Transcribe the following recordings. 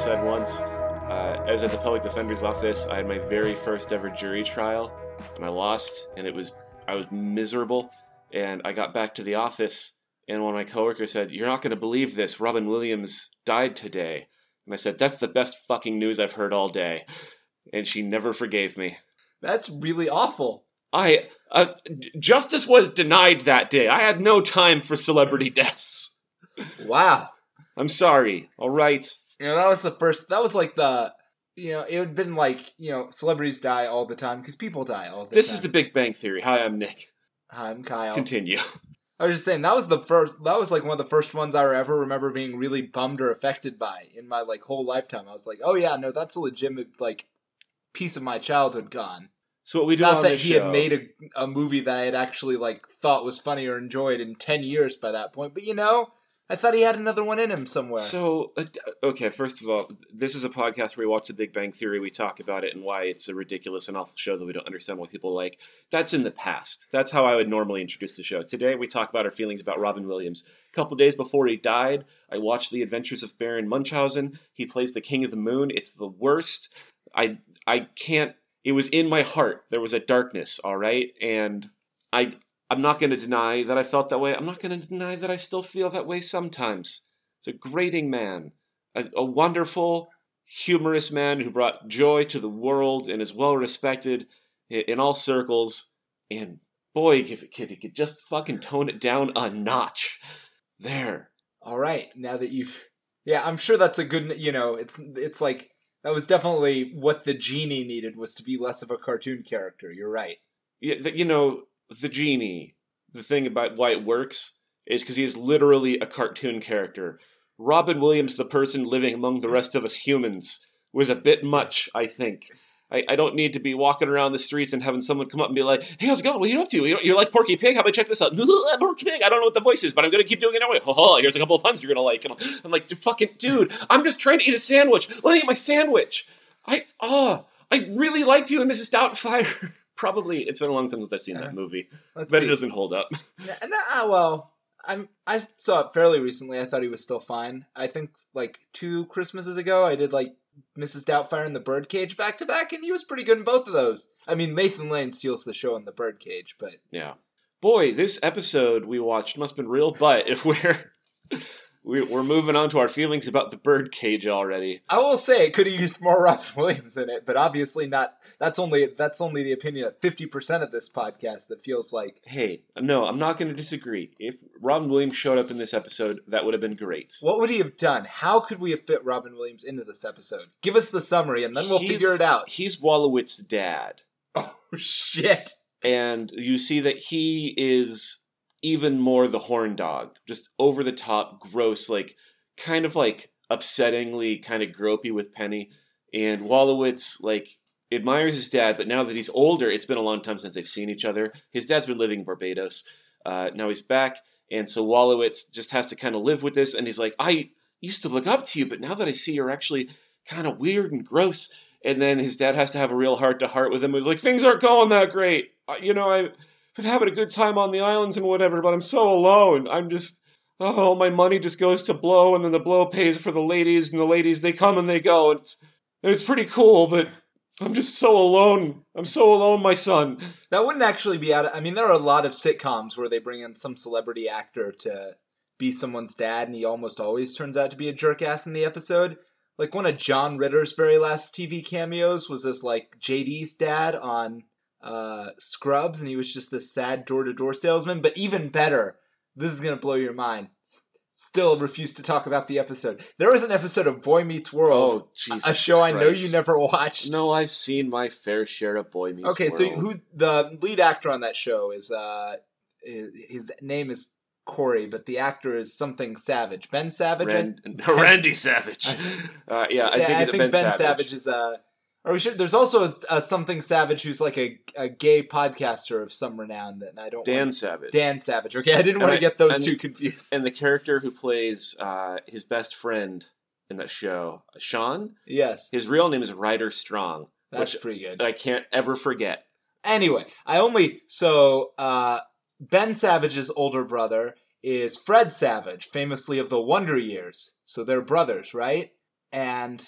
said once. Uh, I was at the public defender's office. I had my very first ever jury trial, and I lost, and it was I was miserable. And I got back to the office, and one of my coworkers said, "You're not going to believe this. Robin Williams died today." And I said, "That's the best fucking news I've heard all day." And she never forgave me. That's really awful. I uh, justice was denied that day. I had no time for celebrity deaths. Wow. I'm sorry. All right. You know, that was the first. That was like the. You know, it had been like you know, celebrities die all the time because people die all the time. This time. is the Big Bang Theory. Hi, I'm Nick. Hi, I'm Kyle. Continue. I was just saying that was the first. That was like one of the first ones I ever remember being really bummed or affected by in my like whole lifetime. I was like, oh yeah, no, that's a legitimate like piece of my childhood gone. So what we do Not that he show, had made a, a movie that I had actually like thought was funny or enjoyed in ten years by that point, but you know, I thought he had another one in him somewhere. So uh, okay, first of all, this is a podcast where we watch The Big Bang Theory. We talk about it and why it's a ridiculous and awful show that we don't understand what people like. That's in the past. That's how I would normally introduce the show. Today we talk about our feelings about Robin Williams. A couple days before he died, I watched The Adventures of Baron Munchausen. He plays the King of the Moon. It's the worst. I I can't. It was in my heart. There was a darkness. All right, and I I'm not going to deny that I felt that way. I'm not going to deny that I still feel that way sometimes. He's a grating man, a, a wonderful, humorous man who brought joy to the world and is well respected in, in all circles. And boy, if it could, he could just fucking tone it down a notch. There. All right, now that you've, yeah, I'm sure that's a good. You know, it's it's like that was definitely what the genie needed was to be less of a cartoon character. You're right. Yeah, you know, the genie. The thing about why it works is because he is literally a cartoon character. Robin Williams, the person living among the rest of us humans, was a bit much, I think. I, I don't need to be walking around the streets and having someone come up and be like, "Hey, how's it going? What are you up to? You're, like Porky Pig? How about check this out? Porky Pig. I don't know what the voice is, but I'm gonna keep doing it anyway. Oh, here's a couple of puns you're gonna like. And I'm like, fucking dude, I'm just trying to eat a sandwich. Let me eat my sandwich. I oh, I really liked you and Mrs. Doubtfire. Probably it's been a long time since I've seen that movie, Let's but see. it doesn't hold up. N- n- ah, well, I'm I saw it fairly recently. I thought he was still fine. I think like two Christmases ago, I did like Mrs. Doubtfire and the Birdcage back to back, and he was pretty good in both of those. I mean, Nathan Lane steals the show in the Birdcage, but Yeah. Boy, this episode we watched must have been real But if we're we- we're moving on to our feelings about the birdcage already. I will say it could have used more Robin Williams in it, but obviously not. That's only that's only the opinion of fifty percent of this podcast that feels like. Hey, no, I'm not going to disagree. If Robin Williams showed up in this episode, that would have been great. What would he have done? How could we have fit Robin Williams into this episode? Give us the summary, and then we'll He's- figure it out. He's Wolowitz's dad, Oh shit! and you see that he is even more the horn dog, just over the top, gross, like kind of like upsettingly kind of gropey with Penny. And Wolowitz like admires his dad, but now that he's older, it's been a long time since they've seen each other. His dad's been living in Barbados. Uh, now he's back, and so Wolowitz just has to kind of live with this. And he's like, I used to look up to you, but now that I see you're actually kind of weird and gross. And then his dad has to have a real heart to heart with him. He's like, things aren't going that great. Uh, You know, I've been having a good time on the islands and whatever, but I'm so alone. I'm just, oh, all my money just goes to blow, and then the blow pays for the ladies, and the ladies, they come and they go. It's, it's pretty cool, but I'm just so alone. I'm so alone, my son. That wouldn't actually be out. Of, I mean, there are a lot of sitcoms where they bring in some celebrity actor to be someone's dad, and he almost always turns out to be a jerk ass in the episode. Like one of John Ritter's very last TV cameos was this like JD's dad on uh, Scrubs, and he was just this sad door to door salesman. But even better, this is gonna blow your mind. S- Still refuse to talk about the episode. There was an episode of Boy Meets World, Oh, Jesus. a show I know you never watched. No, I've seen my fair share of Boy Meets Okay, so World. who the lead actor on that show is? Uh, his, name is Corey, but the actor is something Savage. Ben Savage. I- Ran- Randy Savage. uh, yeah, I think, I think Ben, Savage. is Uh, are we sure? There's also a, a something Savage who's like a, a gay podcaster of some renown that I don't. Dan want, Savage. Dan Savage. Okay, I didn't want to get those and- two confused. And the character who plays uh, his best friend in that show, Sean, yes, his real name is Ryder Strong. that's which pretty good. I can't ever forget. Anyway, I only so uh, Ben Savage's older brother is Fred Savage, famously of the Wonder Years. So they're brothers, right? and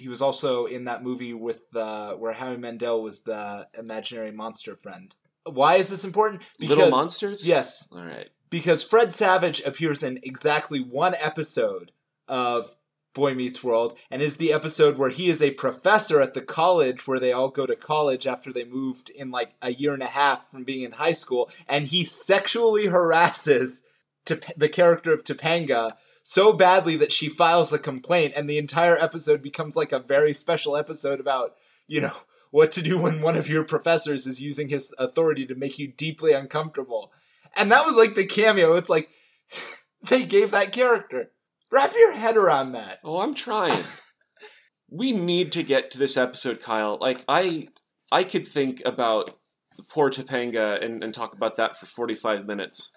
he was also in that movie with the where Howie Mandel was the imaginary monster friend. Why is this important? Little Monsters? Yes, All right. because Fred Savage appears in exactly one episode of Boy Meets World, and is the episode where he is a professor at the college where they all go to college after they moved in like a year and a half from being in high school, and he sexually harasses the character of Topanga so badly that she files a complaint, and the entire episode becomes like a very special episode about, you know, what to do when one of your professors is using his authority to make you deeply uncomfortable. And that was like the cameo. It's like they gave that character. Wrap your head around that. Oh, I'm trying. we need to get to this episode, Kyle. Like I I could think about poor Topanga and, and talk about that for 45 minutes.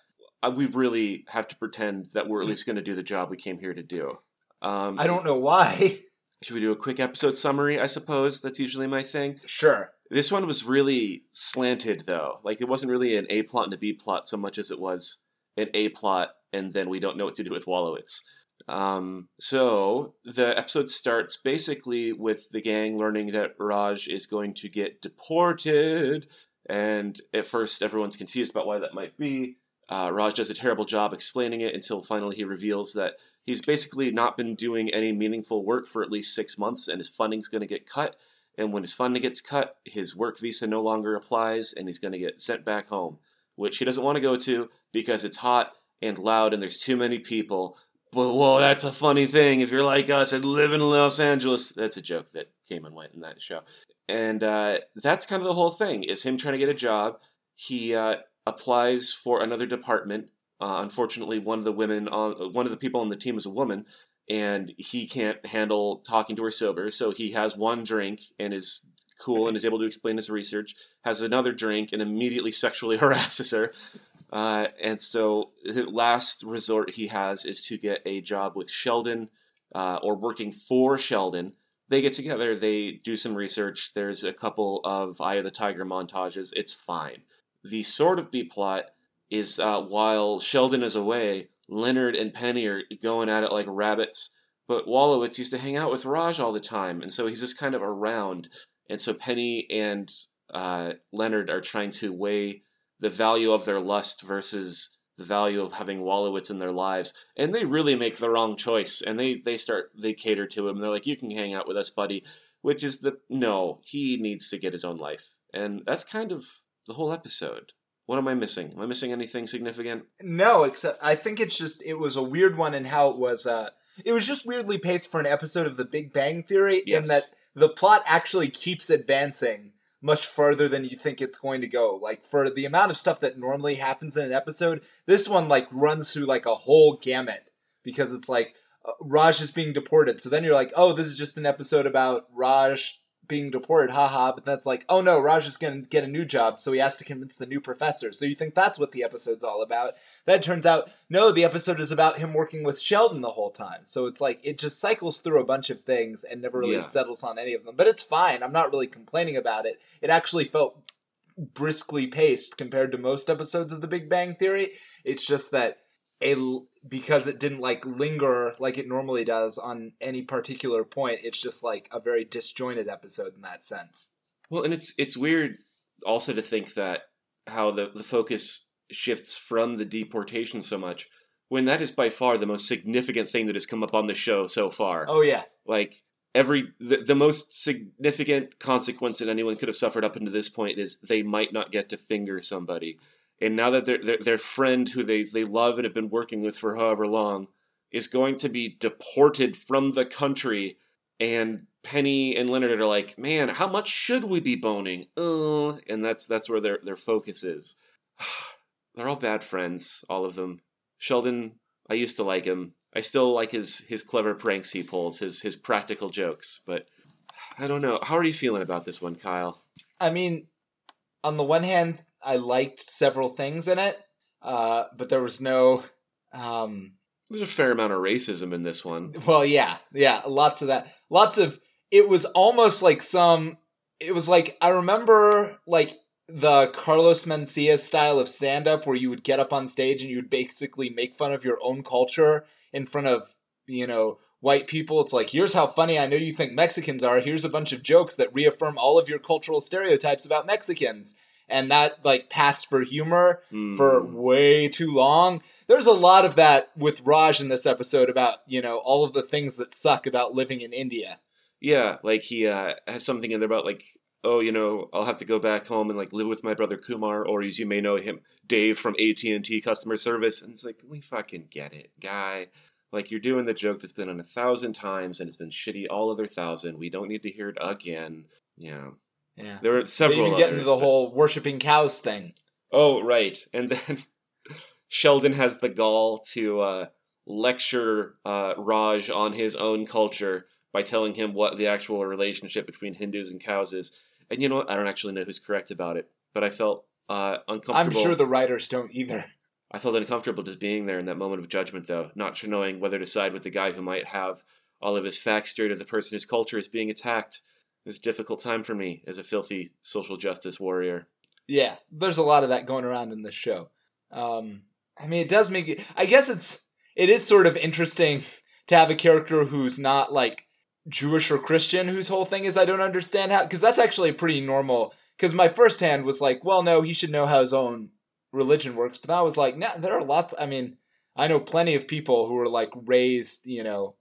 We really have to pretend that we're at least going to do the job we came here to do. Um, I don't know why. Should we do a quick episode summary? I suppose that's usually my thing. Sure. This one was really slanted, though. Like it wasn't really an A plot and a B plot so much as it was an A plot, and then we don't know what to do with Wolowitz. Um, so the episode starts basically with the gang learning that Raj is going to get deported, and at first everyone's confused about why that might be. Uh, Raj does a terrible job explaining it until finally he reveals that he's basically not been doing any meaningful work for at least six months, and his funding's going to get cut. And when his funding gets cut, his work visa no longer applies, and he's going to get sent back home, which he doesn't want to go to because it's hot and loud and there's too many people. But whoa, that's a funny thing. If you're like us and live in Los Angeles, that's a joke that came and went in that show. And uh, that's kind of the whole thing: is him trying to get a job. He uh, applies for another department. Uh, unfortunately, one of the women on one of the people on the team is a woman, and he can't handle talking to her sober. So he has one drink and is cool and is able to explain his research. Has another drink and immediately sexually harasses her. Uh, and so the last resort he has is to get a job with Sheldon uh, or working for Sheldon. They get together, they do some research. There's a couple of Eye of the Tiger montages. It's fine. The sort of B plot is uh, while Sheldon is away, Leonard and Penny are going at it like rabbits. But Wolowitz used to hang out with Raj all the time, and so he's just kind of around. And so Penny and uh, Leonard are trying to weigh the value of their lust versus the value of having Wolowitz in their lives. And they really make the wrong choice. And they, they start, they cater to him. They're like, you can hang out with us, buddy. Which is the, no, he needs to get his own life. And that's kind of the whole episode. What am I missing? Am I missing anything significant? No, except I think it's just it was a weird one in how it was. Uh, it was just weirdly paced for an episode of The Big Bang Theory Yes. in that the plot actually keeps advancing much further than you think it's going to go. Like for the amount of stuff that normally happens in an episode, this one like runs through like a whole gamut because it's like uh, Raj is being deported. So then you're like, oh, this is just an episode about Raj being deported, haha. But that's like, oh no, Raj is gonna get a new job, so he has to convince the new professor. So you think that's what the episode's all about. That turns out, no, the episode is about him working with Sheldon the whole time. So it's like it just cycles through a bunch of things and never really Yeah. settles on any of them. But it's fine. I'm not really complaining about it. It actually felt briskly paced compared to most episodes of The Big Bang Theory. It's just that a because it didn't like linger like it normally does on any particular point. It's just like a very disjointed episode in that sense. Well, and it's it's weird also to think that how the, the focus shifts from the deportation so much when that is by far the most significant thing that has come up on the show so far. Oh yeah, Like every the, the most significant consequence that anyone could have suffered up until this point is they might not get to finger somebody. And now that their their, their friend who they, they love and have been working with for however long is going to be deported from the country and Penny and Leonard are like, man, how much should we be boning? Uh, and that's that's where their their focus is. They're all bad friends, all of them. Sheldon, I used to like him. I still like his his clever pranks he pulls, his his practical jokes, but I don't know. How are you feeling about this one, Kyle? I mean, on the one hand, I liked several things in it, uh, but there was no. Um, There's a fair amount of racism in this one. Well, yeah, yeah, lots of that. Lots of it was almost like some it was like I remember like the Carlos Mencia style of stand up where you would get up on stage and you would basically make fun of your own culture in front of, you know, white people. It's like, here's how funny I know you think Mexicans are. Here's a bunch of jokes that reaffirm all of your cultural stereotypes about Mexicans. And that like passed for humor for Mm. way too long. There's a lot of that with Raj in this episode about, you know, all of the things that suck about living in India. Yeah, like he uh, has something in there about like, oh, you know, I'll have to go back home and like live with my brother Kumar, or as you may know him, Dave from AT and T customer service. And it's like, we fucking get it, guy. Like you're doing the joke that's been on a thousand times and it's been shitty all other thousand. We don't need to hear it again. Yeah, Yeah. there are They several. even get into the but- whole worshiping cows thing. Oh, right. And then Sheldon has the gall to uh, lecture uh, Raj on his own culture by telling him what the actual relationship between Hindus and cows is. And you know what? I don't actually know who's correct about it, but I felt uh, uncomfortable. I'm sure the writers don't either. I felt uncomfortable just being there in that moment of judgment, though, not sure knowing whether to side with the guy who might have all of his facts straight or the person whose culture is being attacked. It was a difficult time for me as a filthy social justice warrior. Yeah, there's a lot of that going around in this show. Um, I mean, it does make it. I guess it's it is sort of interesting to have a character who's not like Jewish or Christian, whose whole thing is I don't understand how. Because that's actually pretty normal. Because my first hand was like, well, no, he should know how his own religion works. But I was like, no, there are lots. I mean, I know plenty of people who are like raised, you know.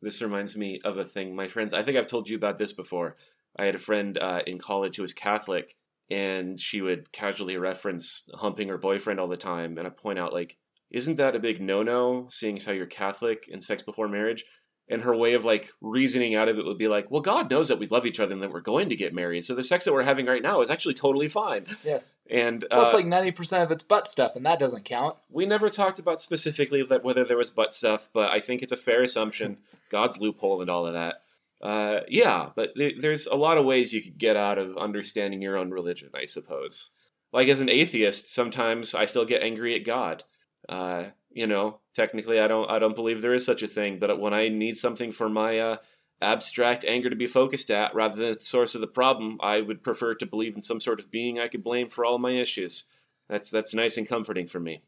This reminds me of a thing. My friends, I think I've told you about this before. I had a friend uh, in college who was Catholic, and she would casually reference humping her boyfriend all the time. And I point out, like, isn't that a big no no, seeing as how you're Catholic and sex before marriage? And her way of like reasoning out of it would be like, well, God knows that we love each other and that we're going to get married. So the sex that we're having right now is actually totally fine. Yes. And uh, like ninety percent of it's butt stuff, and that doesn't count. we never talked about specifically that whether there was butt stuff, but I think it's a fair assumption. God's loophole and all of that. Uh, yeah, but th- there's a lot of ways you could get out of understanding your own religion, I suppose. Like as an atheist, sometimes I still get angry at God. Uh, you know, technically, I don't I don't believe there is such a thing, but when I need something for my uh, abstract anger to be focused at rather than the source of the problem, I would prefer to believe in some sort of being I could blame for all my issues. That's that's nice and comforting for me.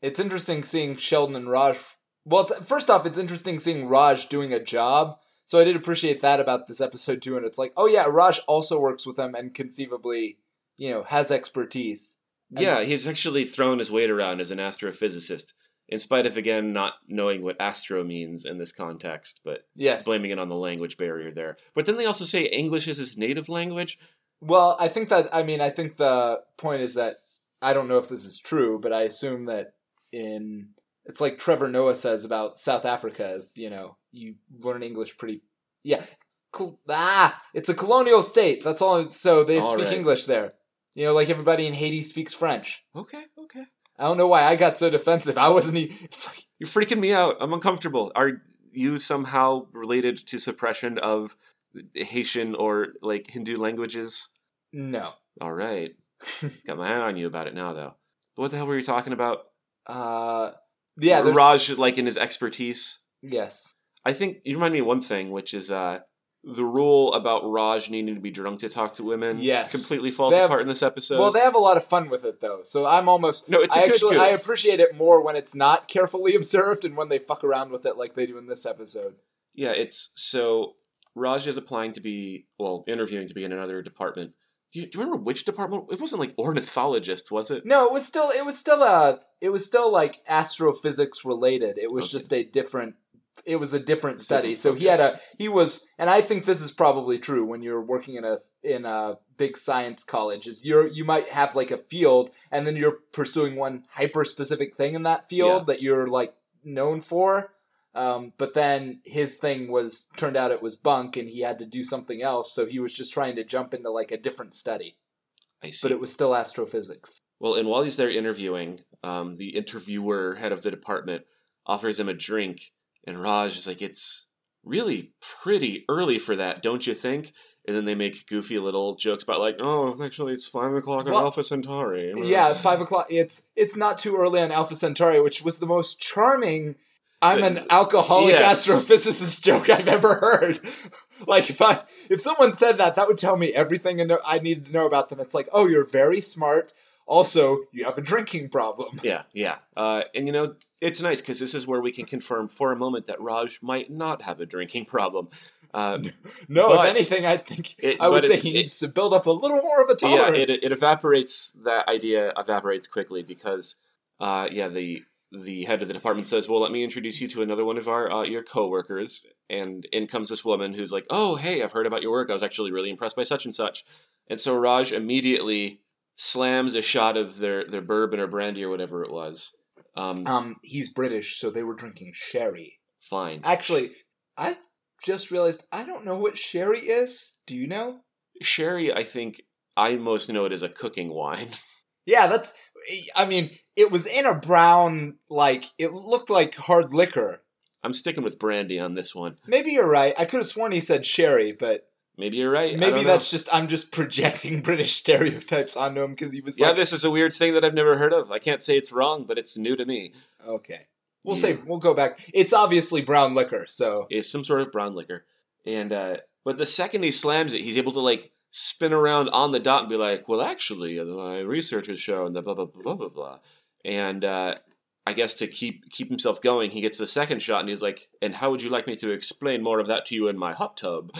it's interesting seeing Sheldon and Raj. Well, first off, it's interesting seeing Raj doing a job. So I did appreciate that about this episode too. And it's like, oh yeah, Raj also works with them and conceivably, you know, has expertise. And- Yeah, he's actually thrown his weight around as an astrophysicist, in spite of again not knowing what astro means in this context, but Yes. blaming it on the language barrier there. But then they also say English is his native language. Well, I think that I mean I think the point is that I don't know if this is true, but I assume that in it's like Trevor Noah says about South Africa is you know you learn English pretty yeah Col- ah it's a colonial state that's all so they All speak right. English there you know like everybody in Haiti speaks French Okay, okay. I don't know why I got so defensive I wasn't e- it's like You're freaking me out. I'm uncomfortable. Are you somehow related to suppression of Haitian or like Hindu languages? no All right. Got my eye on you about it now, though. What the hell were you talking about? uh yeah there's, Raj, like in his expertise. yes I think you remind me of one thing, which is uh, the rule about Raj needing to be drunk to talk to women. Yes. completely falls have- apart in this episode. well they have a lot of fun with it though so I'm almost no, it's a I good actually goof. I appreciate it more when it's not carefully observed and when they fuck around with it like they do in this episode. Yeah, it's so Raj is applying to be well, interviewing to be in another department. Do you, do you remember which department? It wasn't like ornithologist, was it? No, it was still it was still a it was still like astrophysics related. It was Okay. just a different it was a different study. so he had a he was and I think this is probably true when you're working in a in a big science college is you're you might have like a field and then you're pursuing one hyper specific thing in that field Yeah. that you're like known for. Um, but then his thing was turned out it was bunk and he had to do something else, so he was just trying to jump into like a different study. I see. But it was still astrophysics. Well, and while he's there interviewing, um, the interviewer, head of the department, offers him a drink, and Raj is like, "It's really pretty early for that, don't you think?" And then they make goofy little jokes about like, "Oh, actually, it's five o'clock on Well, Alpha Centauri." Yeah, five o'clock. It's it's not too early on Alpha Centauri, which was the most charming. I'm an alcoholic yes. astrophysicist joke I've ever heard. like if I if someone said that, that would tell me everything I needed to know about them. It's like, oh, you're very smart. Also, you have a drinking problem. Yeah, yeah. Uh, and you know, it's nice because this is where we can confirm for a moment that Raj might not have a drinking problem. Uh, No, if anything, I think it- I would say it- he it- needs to build up a little more of a yeah, tolerance. it, it evaporates. That idea evaporates quickly because, uh, yeah, the the head of the department says, "Well, let me introduce you to another one of our uh, your coworkers." And in comes this woman who's like, "Oh, hey, I've heard about your work. I was actually really impressed by such and such." And so Raj immediately slams a shot of their their bourbon or brandy or whatever it was. Um, um, he's British, so they were drinking sherry. fine. Actually, I just realized I don't know what sherry is. Do you know? Sherry, I think I most know it as a cooking wine. Yeah, that's. I mean, it was in a brown, like it looked like hard liquor. I'm sticking with brandy on this one. Maybe you're right. I could have sworn he said sherry, but Maybe you're right. Maybe that's just I'm just projecting British stereotypes onto him because he was yeah. like, This is a weird thing that I've never heard of. I can't say it's wrong, but it's new to me. okay. We'll Yeah. say we'll go back. It's obviously brown liquor, so It's some sort of brown liquor, and uh, but the second he slams it, he's able to like spin around on the dot and be like, "Well, actually, uh, my research has shown that blah blah blah blah blah blah," and uh, I guess to keep keep himself going, he gets the second shot and he's like, "And how would you like me to explain more of that to you in my hot tub?"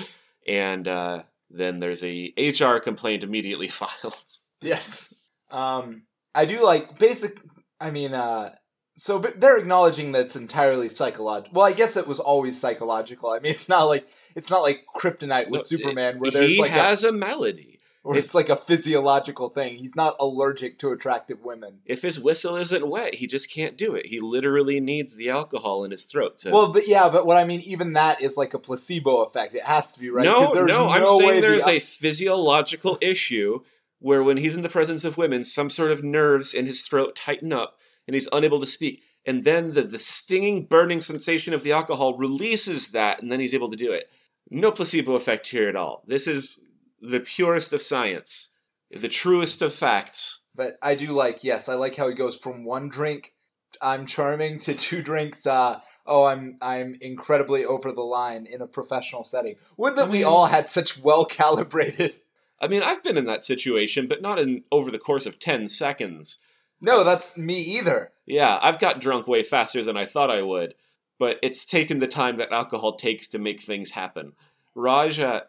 And uh, then there's a HR complaint immediately filed. yes. Um, I do like basic. I mean, uh, so but they're acknowledging that it's entirely psychological. Well, I guess it was always psychological. I mean, it's not like it's not like kryptonite with No, Superman where there's he like a has a malady. Or it's like a physiological thing. He's not allergic to attractive women. If his whistle isn't wet, he just can't do it. He literally needs the alcohol in his throat to. Well, but yeah, but what I mean, even that is like a placebo effect. It has to be right. no, there's no, I'm saying the- there's a physiological issue where when he's in the presence of women, some sort of nerves in his throat tighten up and he's unable to speak. And then the, the stinging, burning sensation of the alcohol releases that, and then he's able to do it. No placebo effect here at all. This is the purest of science, the truest of facts. But I do like, yes, I like how he goes from one drink, I'm charming, to two drinks, uh, oh, I'm I'm incredibly over the line in a professional setting. Would that I we all had such well calibrated. I mean, I've been in that situation, but not in over the course of 10 seconds. No, that's me either. Yeah, I've got drunk way faster than I thought I would, but it's taken the time that alcohol takes to make things happen. Raj, uh,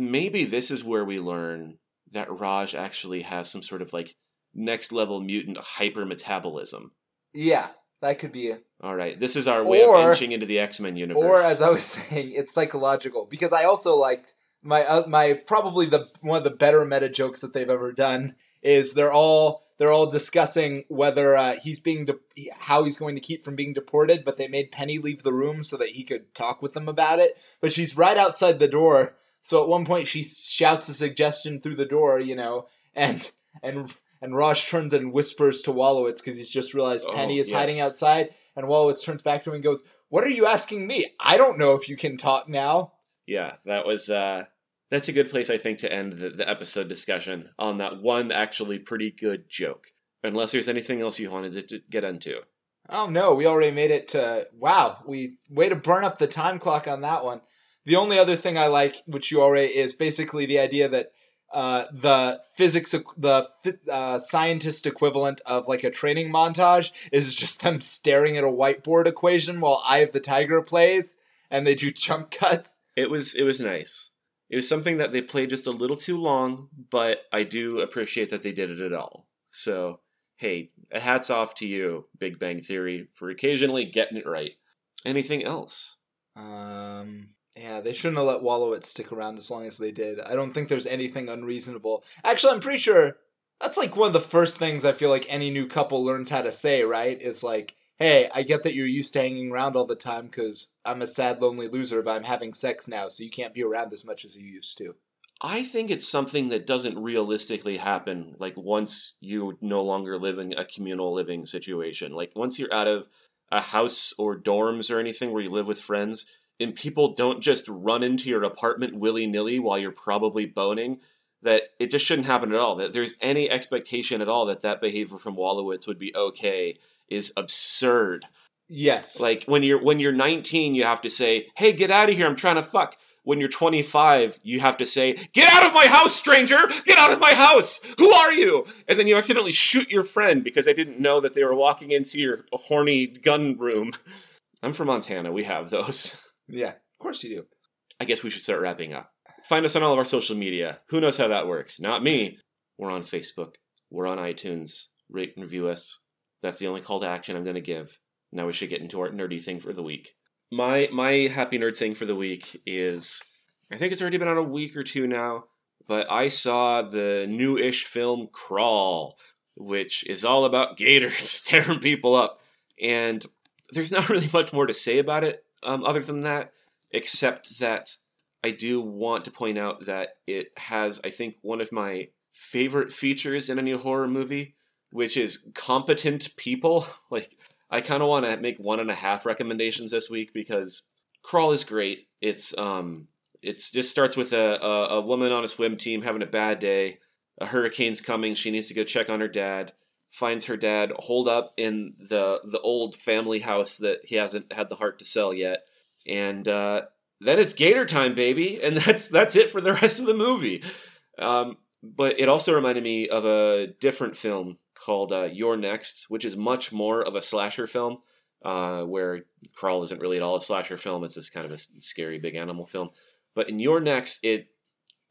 maybe this is where we learn that Raj actually has some sort of like next level mutant hyper metabolism. Yeah, that could be a All right, this is our way Or- of inching into the X Men universe. Or as I was saying, it's psychological because I also like my uh, my probably the one of the better meta jokes that they've ever done is they're all they're all discussing whether uh, he's being de- how he's going to keep from being deported, but they made Penny leave the room so that he could talk with them about it. But she's right outside the door, so at one point she shouts a suggestion through the door, you know, and and and Raj turns and whispers to Wolowitz because he's just realized Oh, Penny is yes. hiding outside, and Wolowitz turns back to him and goes, "What are you asking me? I don't know if you can talk now." yeah, that was uh, that's a good place I think to end the, the episode discussion on that one actually pretty good joke. Unless there's anything else you wanted to, to get into. Oh no, we already made it to wow. We way to burn up the time clock on that one. The only other thing I like, which you already is basically the idea that uh, the physics, the uh, scientist equivalent of like a training montage is just them staring at a whiteboard equation while Eye of the Tiger plays, and they do jump cuts. It was it was nice. It was something that they played just a little too long, but I do appreciate that they did it at all. So hey, hats off to you, Big Bang Theory, for occasionally getting it right. Anything else? Um, yeah, they shouldn't have let Wolowitz stick around as long as they did. I don't think there's anything unreasonable. Actually, I'm pretty sure that's like one of the first things I feel like any new couple learns how to say, right? It's like, hey, I get that you're used to hanging around all the time because I'm a sad, lonely loser, but I'm having sex now, so you can't be around as much as you used to. I think it's something that doesn't realistically happen. Like once you no longer live in a communal living situation, like once you're out of a house or dorms or anything where you live with friends, and people don't just run into your apartment willy nilly while you're probably boning, that it just shouldn't happen at all. That there's any expectation at all that that behavior from Wolowitz would be okay is absurd. Yes. Like when you're when you're 19, you have to say, "Hey, get out of here! I'm trying to fuck." when you're 25, you have to say, Get out of my house, stranger! Get out of my house! Who are you? And then you accidentally shoot your friend because they didn't know that they were walking into your horny gun room. I'm from Montana. We have those. Yeah, of course you do. I guess we should start wrapping up. Find us on all of our social media. Who knows how that works? Not me. We're on Facebook. We're on iTunes. Rate and review us. That's the only call to action I'm going to give. Now we should get into our nerdy thing for the week. My my happy nerd thing for the week is I think it's already been on a week or two now, but I saw the new-ish film Crawl, which is all about gators tearing people up, and there's not really much more to say about it um, other than that, except that I do want to point out that it has, I think, one of my favorite features in a new horror movie, which is competent people. Like, I kind of want to make one and a half recommendations this week because Crawl is great. It's um, it's just starts with a, a, a woman on a swim team having a bad day. A hurricane's coming. She needs to go check on her dad. Finds her dad holed up in the the old family house that he hasn't had the heart to sell yet, and uh, then it's Gator time, baby, and that's that's it for the rest of the movie. Um, but it also reminded me of a different film called uh, You're Next, which is much more of a slasher film, uh, where Crawl isn't really at all a slasher film. It's just kind of a scary big animal film. But in You're Next, it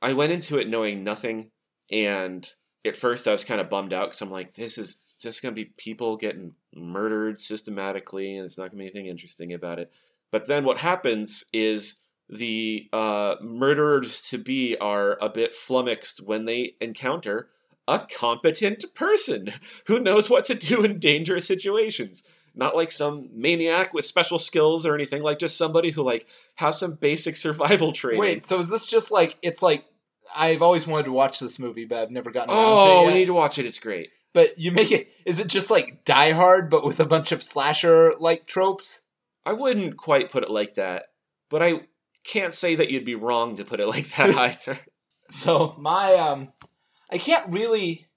I went into it knowing nothing, and at first I was kind of bummed out because I'm like, this is just gonna be people getting murdered systematically, and it's not gonna be anything interesting about it. But then what happens is the uh, murderers to be are a bit flummoxed when they encounter a competent person who knows what to do in dangerous situations. Not like some maniac with special skills or anything, like just somebody who like has some basic survival training. Wait, so is this just like it's like I've always wanted to watch this movie, but I've never gotten around oh, to it we need to watch it. It's great. But you make it is it just like Die Hard but with a bunch of slasher like tropes? I wouldn't quite put it like that, but I can't say that you'd be wrong to put it like that either. So my um I can't really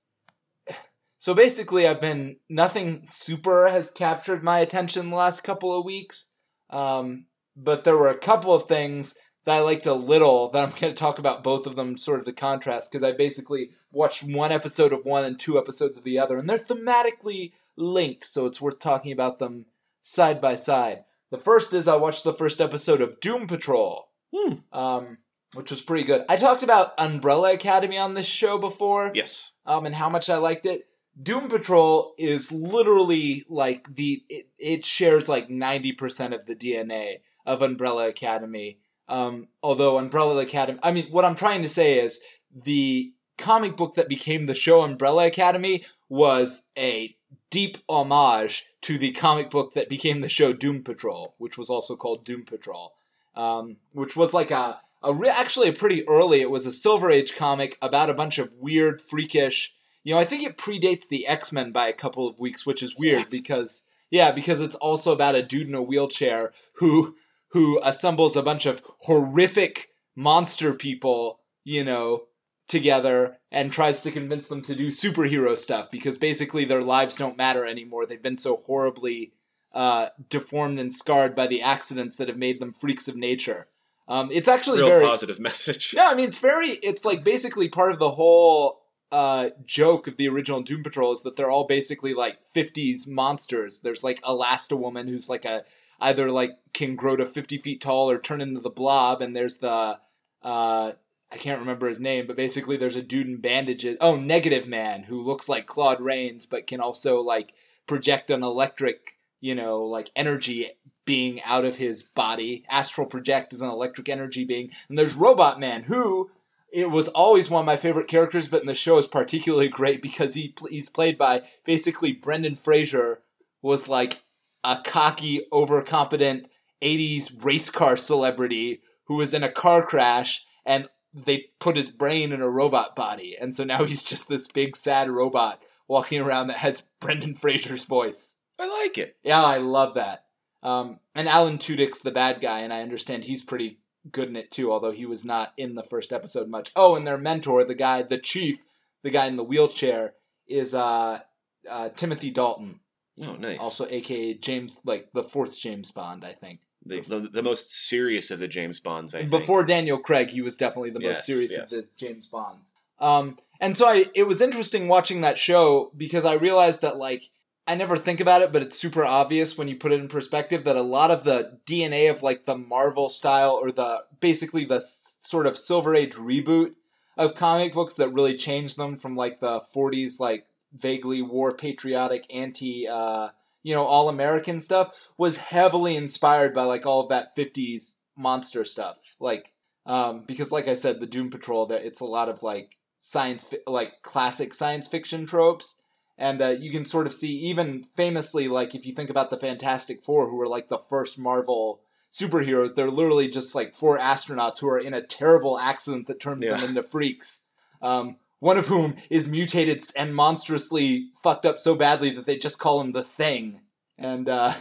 so basically I've been nothing super has captured my attention the last couple of weeks. Um but there were a couple of things that I liked a little that I'm going to talk about both of them sort of the contrast because I basically watched one episode of one and two episodes of the other and they're thematically linked so it's worth talking about them side by side. The first is I watched the first episode of Doom Patrol Hmm. um, which was pretty good. I talked about Umbrella Academy on this show before, Yes. um, and how much I liked it. Doom Patrol is literally like the it, it shares like ninety percent of the DNA of Umbrella Academy. Um, although Umbrella Academy, I mean, what I'm trying to say is the comic book that became the show Umbrella Academy was a deep homage to the comic book that became the show Doom Patrol, which was also called Doom Patrol um, which was like a, a re- actually a pretty early. It was a Silver Age comic about a bunch of weird, freakish. You know, I think it predates the X Men by a couple of weeks, which is weird What? because yeah, because it's also about a dude in a wheelchair who who assembles a bunch of horrific monster people, you know, together and tries to convince them to do superhero stuff because basically their lives don't matter anymore. They've been so horribly uh, deformed and scarred by the accidents that have made them freaks of nature. Um, it's actually Real very positive message. no, I mean it's very it's like basically part of the whole uh, joke of the original Doom Patrol is that they're all basically like 50s monsters. There's like Elasti-Woman who's like a either like can grow to 50 feet tall or turn into the blob, and there's the uh, I can't remember his name, but basically there's a dude in bandages. Oh, Negative Man who looks like Claude Rains but can also like project an electric, you know, like energy being out of his body. Astral project is an electric energy being. And there's Robot Man who it was always one of my favorite characters, but in the show is particularly great because he he's played by basically Brendan Fraser was like a cocky, overcompetent 80s race car celebrity who was in a car crash and they put his brain in a robot body. And so now he's just this big sad robot walking around that has Brendan Fraser's voice. I like it. Yeah, I love that. Um, and Alan Tudyk's the bad guy, and I understand he's pretty good in it too, although he was not in the first episode much. Oh, and their mentor, the guy, the chief, the guy in the wheelchair, is uh, uh, Timothy Dalton, Oh, nice. also aka James, like the fourth James Bond, I think. the, the, the most serious of the James Bonds. I think. Before Daniel Craig, he was definitely the most serious yes. of the James Bonds. Um, and so I, it was interesting watching that show because I realized that like I never think about it, but it's super obvious when you put it in perspective that a lot of the DNA of like the Marvel style or the basically the s- sort of Silver Age reboot of comic books that really changed them from like the 40s like vaguely war patriotic anti uh you know all American stuff was heavily inspired by like all of that 50s monster stuff. Like um because like I said the Doom Patrol that it's a lot of like science fi- like classic science fiction tropes and uh, you can sort of see even famously like if you think about the Fantastic Four who were like the first Marvel superheroes they're literally just like four astronauts who are in a terrible accident that turns them into freaks. Um, one of whom is mutated and monstrously fucked up so badly that they just call him the Thing. And uh,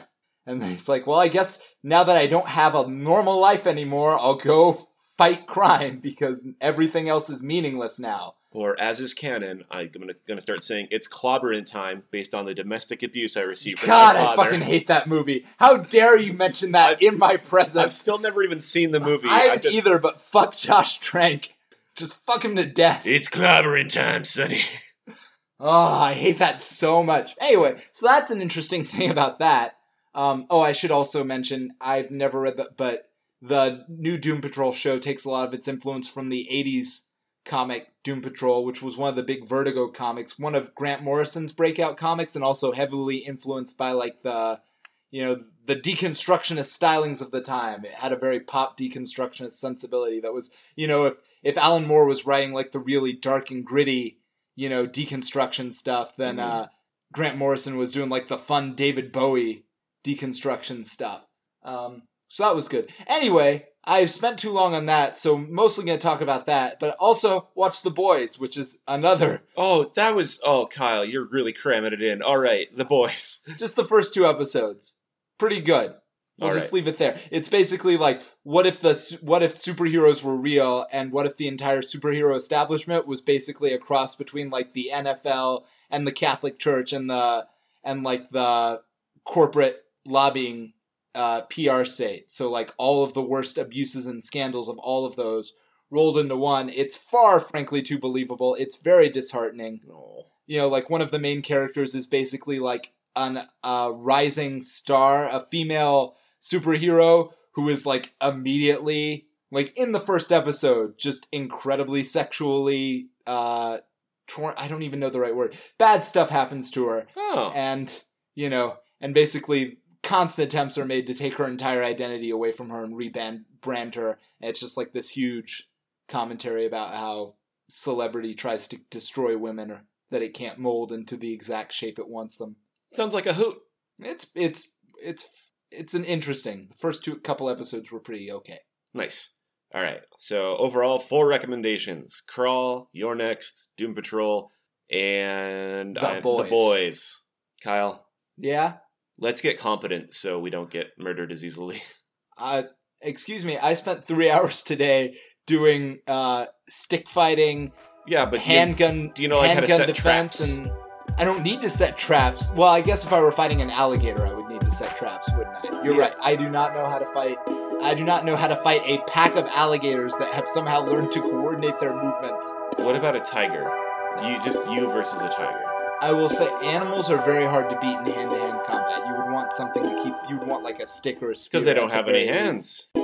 and it's like, well, I guess now that I don't have a normal life anymore, I'll go fight crime because everything else is meaningless now. Or as is canon, I'm gonna gonna start saying it's clobbering time based on the domestic abuse I received from God, I fucking hate that movie. How dare you mention that in my presence? I've still never even seen the movie. I haven't just, either, but fuck Josh Trank. Just fuck him to death. It's clobbering time, Sonny. Oh, I hate that so much. Anyway, so that's an interesting thing about that. Um, oh, I should also mention I've never read that, but the new Doom Patrol show takes a lot of its influence from the '80s comic Doom Patrol, which was one of the big Vertigo comics, one of Grant Morrison's breakout comics, and also heavily influenced by like the, you know, the deconstructionist stylings of the time. It had a very pop deconstructionist sensibility that was, you know, if if Alan Moore was writing like the really dark and gritty you know, deconstruction stuff, then Mhm. uh, Grant Morrison was doing like the fun David Bowie deconstruction stuff. Um, so that was good. Anyway, I've spent too long on that, so mostly going to talk about that, but also watch The Boys, which is another, Oh, that was. Oh, Kyle, you're really cramming it in. All right, the boys. just the first two episodes. Pretty good. We'll All just right. leave it there. It's basically like what if the what if superheroes were real and what if the entire superhero establishment was basically a cross between like the NFL and the Catholic Church and the and like the corporate lobbying uh, PR state. So like all of the worst abuses and scandals of all of those rolled into one. It's far frankly too believable. It's very disheartening Oh. you know, like one of the main characters is basically like an uh, rising star, a female superhero who is like immediately like in the first episode just incredibly sexually uh torn I don't even know the right word. Bad stuff happens to her Oh. and you know, and basically constant attempts are made to take her entire identity away from her and rebrand brand her. And it's just like this huge commentary about how celebrity tries to destroy women or that it can't mold into the exact shape it wants them. Sounds like a hoot. It's it's it's it's an interesting. The first two couple episodes were pretty okay. Nice. All right. So overall, four recommendations: Crawl, You're Next, Doom Patrol, and The Boys. the boys. Kyle, Yeah. let's get competent so we don't get murdered as easily. Uh, excuse me. I spent three hours today doing uh stick fighting, yeah, but do you- handgun, do you know, like, how to handgun set traps? and I don't need to set traps. Well, I guess if I were fighting an alligator, I would need to set traps, wouldn't I? You're Yeah. right. I do not know how to fight. I do not know how to fight a pack of alligators that have somehow learned to coordinate their movements. what about a tiger? You just you versus a tiger. I will say animals are very hard to beat in hand-to-hand combat. You would want something to keep. You would want like a stick or a spear. Because they don't have any hands. least.